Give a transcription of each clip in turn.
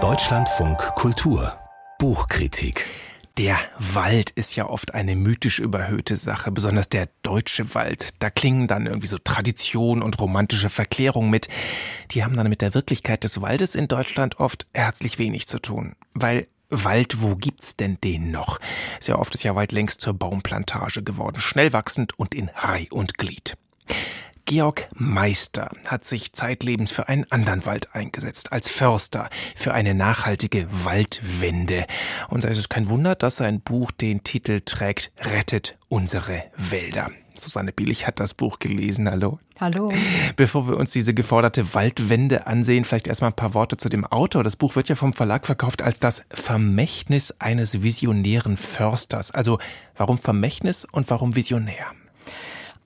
Deutschlandfunk Kultur Buchkritik der Wald ist ja oft eine mythisch überhöhte Sache, besonders der deutsche Wald. Da klingen dann irgendwie so Tradition und romantische Verklärung mit. Die haben dann mit der Wirklichkeit des Waldes in Deutschland oft herzlich wenig zu tun. Weil Wald, wo gibt's denn den noch? Sehr oft ist ja Wald längst zur Baumplantage geworden, schnell wachsend und in Reih und Glied. Georg Meister hat sich zeitlebens für einen anderen Wald eingesetzt, als Förster, für eine nachhaltige Waldwende. Und da ist es kein Wunder, dass sein Buch den Titel trägt Rettet unsere Wälder. Susanne Billig hat das Buch gelesen. Hallo. Hallo. Bevor wir uns diese geforderte Waldwende ansehen, vielleicht erstmal ein paar Worte zu dem Autor. Das Buch wird ja vom Verlag verkauft als das Vermächtnis eines visionären Försters. Also warum Vermächtnis und warum visionär?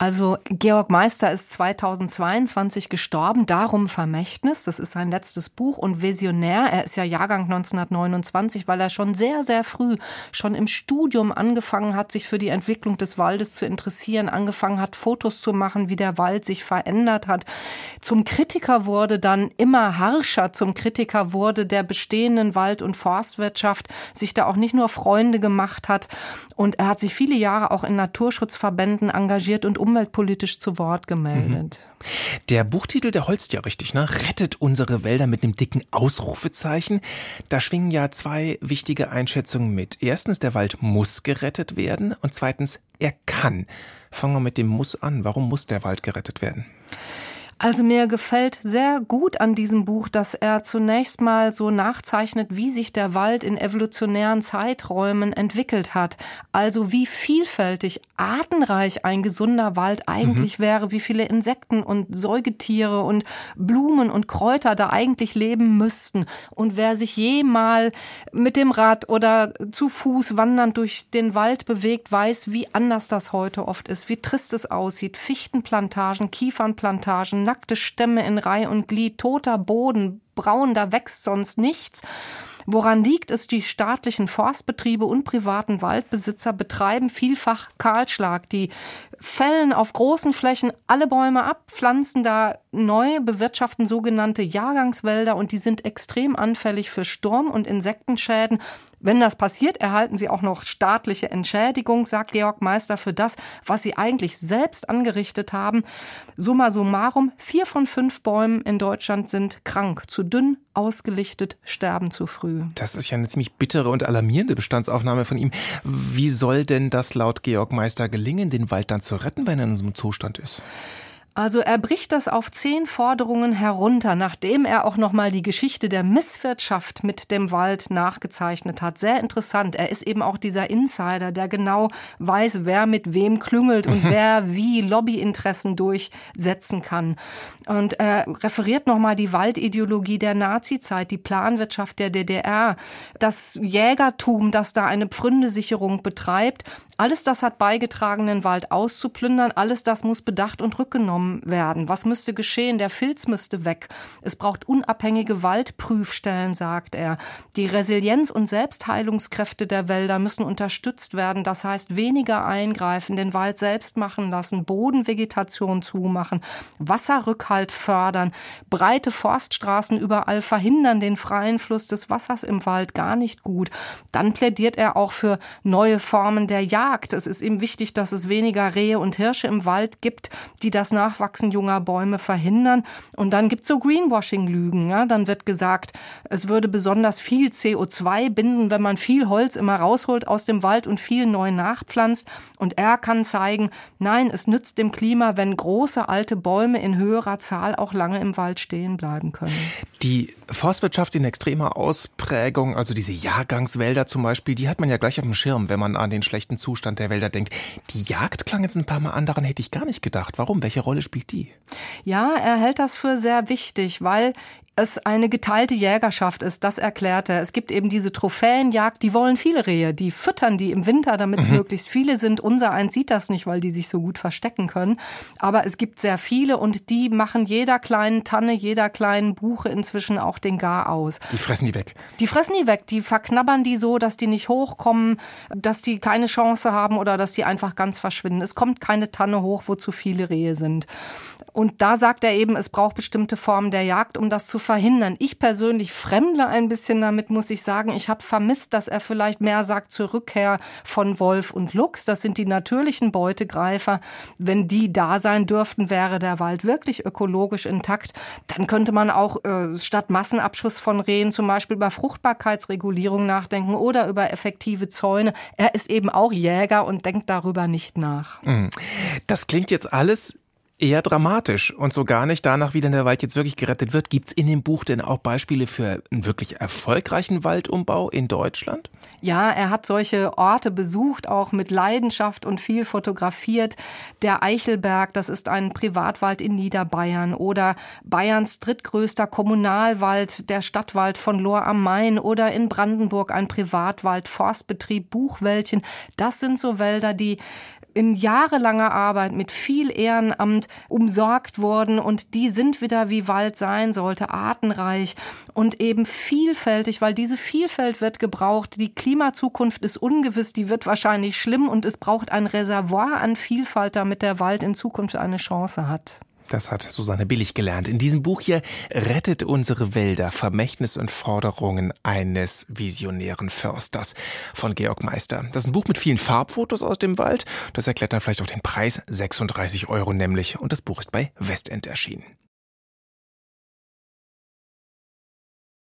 Also Georg Meister ist 2022 gestorben, darum Vermächtnis. Das ist sein letztes Buch und Visionär. Er ist ja Jahrgang 1929, weil er schon sehr, sehr früh, schon im Studium angefangen hat, sich für die Entwicklung des Waldes zu interessieren, angefangen hat, Fotos zu machen, wie der Wald sich verändert hat. Zum Kritiker wurde dann immer harscher, zum Kritiker wurde der bestehenden Wald- und Forstwirtschaft, sich da auch nicht nur Freunde gemacht hat. Und er hat sich viele Jahre auch in Naturschutzverbänden engagiert und um umweltpolitisch zu Wort gemeldet. Mhm. Der Buchtitel, der holzt ja richtig, ne? Rettet unsere Wälder mit einem dicken Ausrufezeichen. Da schwingen ja zwei wichtige Einschätzungen mit. Erstens, der Wald muss gerettet werden und zweitens, er kann. Fangen wir mit dem Muss an. Warum muss der Wald gerettet werden? Also mir gefällt sehr gut an diesem Buch, dass er zunächst mal so nachzeichnet, wie sich der Wald in evolutionären Zeiträumen entwickelt hat. Also wie vielfältig, artenreich ein gesunder Wald eigentlich mhm. wäre, wie viele Insekten und Säugetiere und Blumen und Kräuter da eigentlich leben müssten. Und wer sich jemals mit dem Rad oder zu Fuß wandernd durch den Wald bewegt, weiß, wie anders das heute oft ist, wie trist es aussieht. Fichtenplantagen, Kiefernplantagen, nackte Stämme in Reih und Glied, toter Boden, braun, da wächst sonst nichts. Woran liegt es? Die staatlichen Forstbetriebe und privaten Waldbesitzer betreiben vielfach Kahlschlag. Die fällen auf großen Flächen alle Bäume ab, pflanzen da neu, bewirtschaften sogenannte Jahrgangswälder und die sind extrem anfällig für Sturm- und Insektenschäden. Wenn das passiert, erhalten sie auch noch staatliche Entschädigung, sagt Georg Meister, für das, was sie eigentlich selbst angerichtet haben. Summa summarum, vier von fünf Bäumen in Deutschland sind krank, zu dünn, ausgelichtet, sterben zu früh. Das ist ja eine ziemlich bittere und alarmierende Bestandsaufnahme von ihm. Wie soll denn das laut Georg Meister gelingen, den Wald dann zu retten, wenn er in so einem Zustand ist? Also er bricht das auf zehn Forderungen herunter, nachdem er auch nochmal die Geschichte der Misswirtschaft mit dem Wald nachgezeichnet hat. Sehr interessant. Er ist eben auch dieser Insider, der genau weiß, wer mit wem klüngelt und wer wie Lobbyinteressen durchsetzen kann. Und er referiert nochmal die Waldideologie der Nazizeit, die Planwirtschaft der DDR, das Jägertum, das da eine Pfründesicherung betreibt alles das hat beigetragen, den Wald auszuplündern. Alles das muss bedacht und rückgenommen werden. Was müsste geschehen? Der Filz müsste weg. Es braucht unabhängige Waldprüfstellen, sagt er. Die Resilienz und Selbstheilungskräfte der Wälder müssen unterstützt werden. Das heißt, weniger eingreifen, den Wald selbst machen lassen, Bodenvegetation zumachen, Wasserrückhalt fördern, breite Forststraßen überall verhindern den freien Fluss des Wassers im Wald gar nicht gut. Dann plädiert er auch für neue Formen der Jagd Jagd. Es ist ihm wichtig, dass es weniger Rehe und Hirsche im Wald gibt, die das Nachwachsen junger Bäume verhindern. Und dann gibt es so Greenwashing-Lügen. Ja? Dann wird gesagt, es würde besonders viel CO2 binden, wenn man viel Holz immer rausholt aus dem Wald und viel neu nachpflanzt. Und er kann zeigen, nein, es nützt dem Klima, wenn große alte Bäume in höherer Zahl auch lange im Wald stehen bleiben können. Die Forstwirtschaft in extremer Ausprägung, also diese Jahrgangswälder zum Beispiel, die hat man ja gleich auf dem Schirm, wenn man an den schlechten Zustand der Wälder denkt. Die Jagd klang jetzt ein paar Mal an, daran hätte ich gar nicht gedacht. Warum? Welche Rolle spielt die? Ja, er hält das für sehr wichtig, weil es eine geteilte Jägerschaft ist, das erklärt er. Es gibt eben diese Trophäenjagd, die wollen viele Rehe, die füttern die im Winter, damit es mhm. möglichst viele sind. Unser eins sieht das nicht, weil die sich so gut verstecken können. Aber es gibt sehr viele und die machen jeder kleinen Tanne, jeder kleinen Buche inzwischen auch den Gar aus. Die fressen die weg. Die fressen die weg, die verknabbern die so, dass die nicht hochkommen, dass die keine Chance haben oder dass die einfach ganz verschwinden. Es kommt keine Tanne hoch, wo zu viele Rehe sind. Und da sagt er eben, es braucht bestimmte Formen der Jagd, um das zu verhindern verhindern. Ich persönlich fremdle ein bisschen damit, muss ich sagen. Ich habe vermisst, dass er vielleicht mehr sagt zur Rückkehr von Wolf und Luchs. Das sind die natürlichen Beutegreifer. Wenn die da sein dürften, wäre der Wald wirklich ökologisch intakt. Dann könnte man auch äh, statt Massenabschuss von Rehen zum Beispiel über Fruchtbarkeitsregulierung nachdenken oder über effektive Zäune. Er ist eben auch Jäger und denkt darüber nicht nach. Mhm. Das klingt jetzt alles eher dramatisch und so gar nicht danach, wie denn der Wald jetzt wirklich gerettet wird. Gibt's in dem Buch denn auch Beispiele für einen wirklich erfolgreichen Waldumbau in Deutschland? Ja, er hat solche Orte besucht, auch mit Leidenschaft und viel fotografiert. Der Eichelberg, das ist ein Privatwald in Niederbayern oder Bayerns drittgrößter Kommunalwald, der Stadtwald von Lohr am Main oder in Brandenburg ein Privatwald, Forstbetrieb Buchwäldchen. Das sind so Wälder, die in jahrelanger Arbeit mit viel Ehrenamt umsorgt worden und die sind wieder wie Wald sein sollte, artenreich und eben vielfältig, weil diese Vielfalt wird gebraucht. Die Klimazukunft ist ungewiss, die wird wahrscheinlich schlimm und es braucht ein Reservoir an Vielfalt, damit der Wald in Zukunft eine Chance hat. Das hat Susanne Billig gelernt. In diesem Buch hier rettet unsere Wälder Vermächtnis und Forderungen eines visionären Försters von Georg Meister. Das ist ein Buch mit vielen Farbfotos aus dem Wald. Das erklärt dann vielleicht auch den Preis 36 Euro nämlich. Und das Buch ist bei Westend erschienen.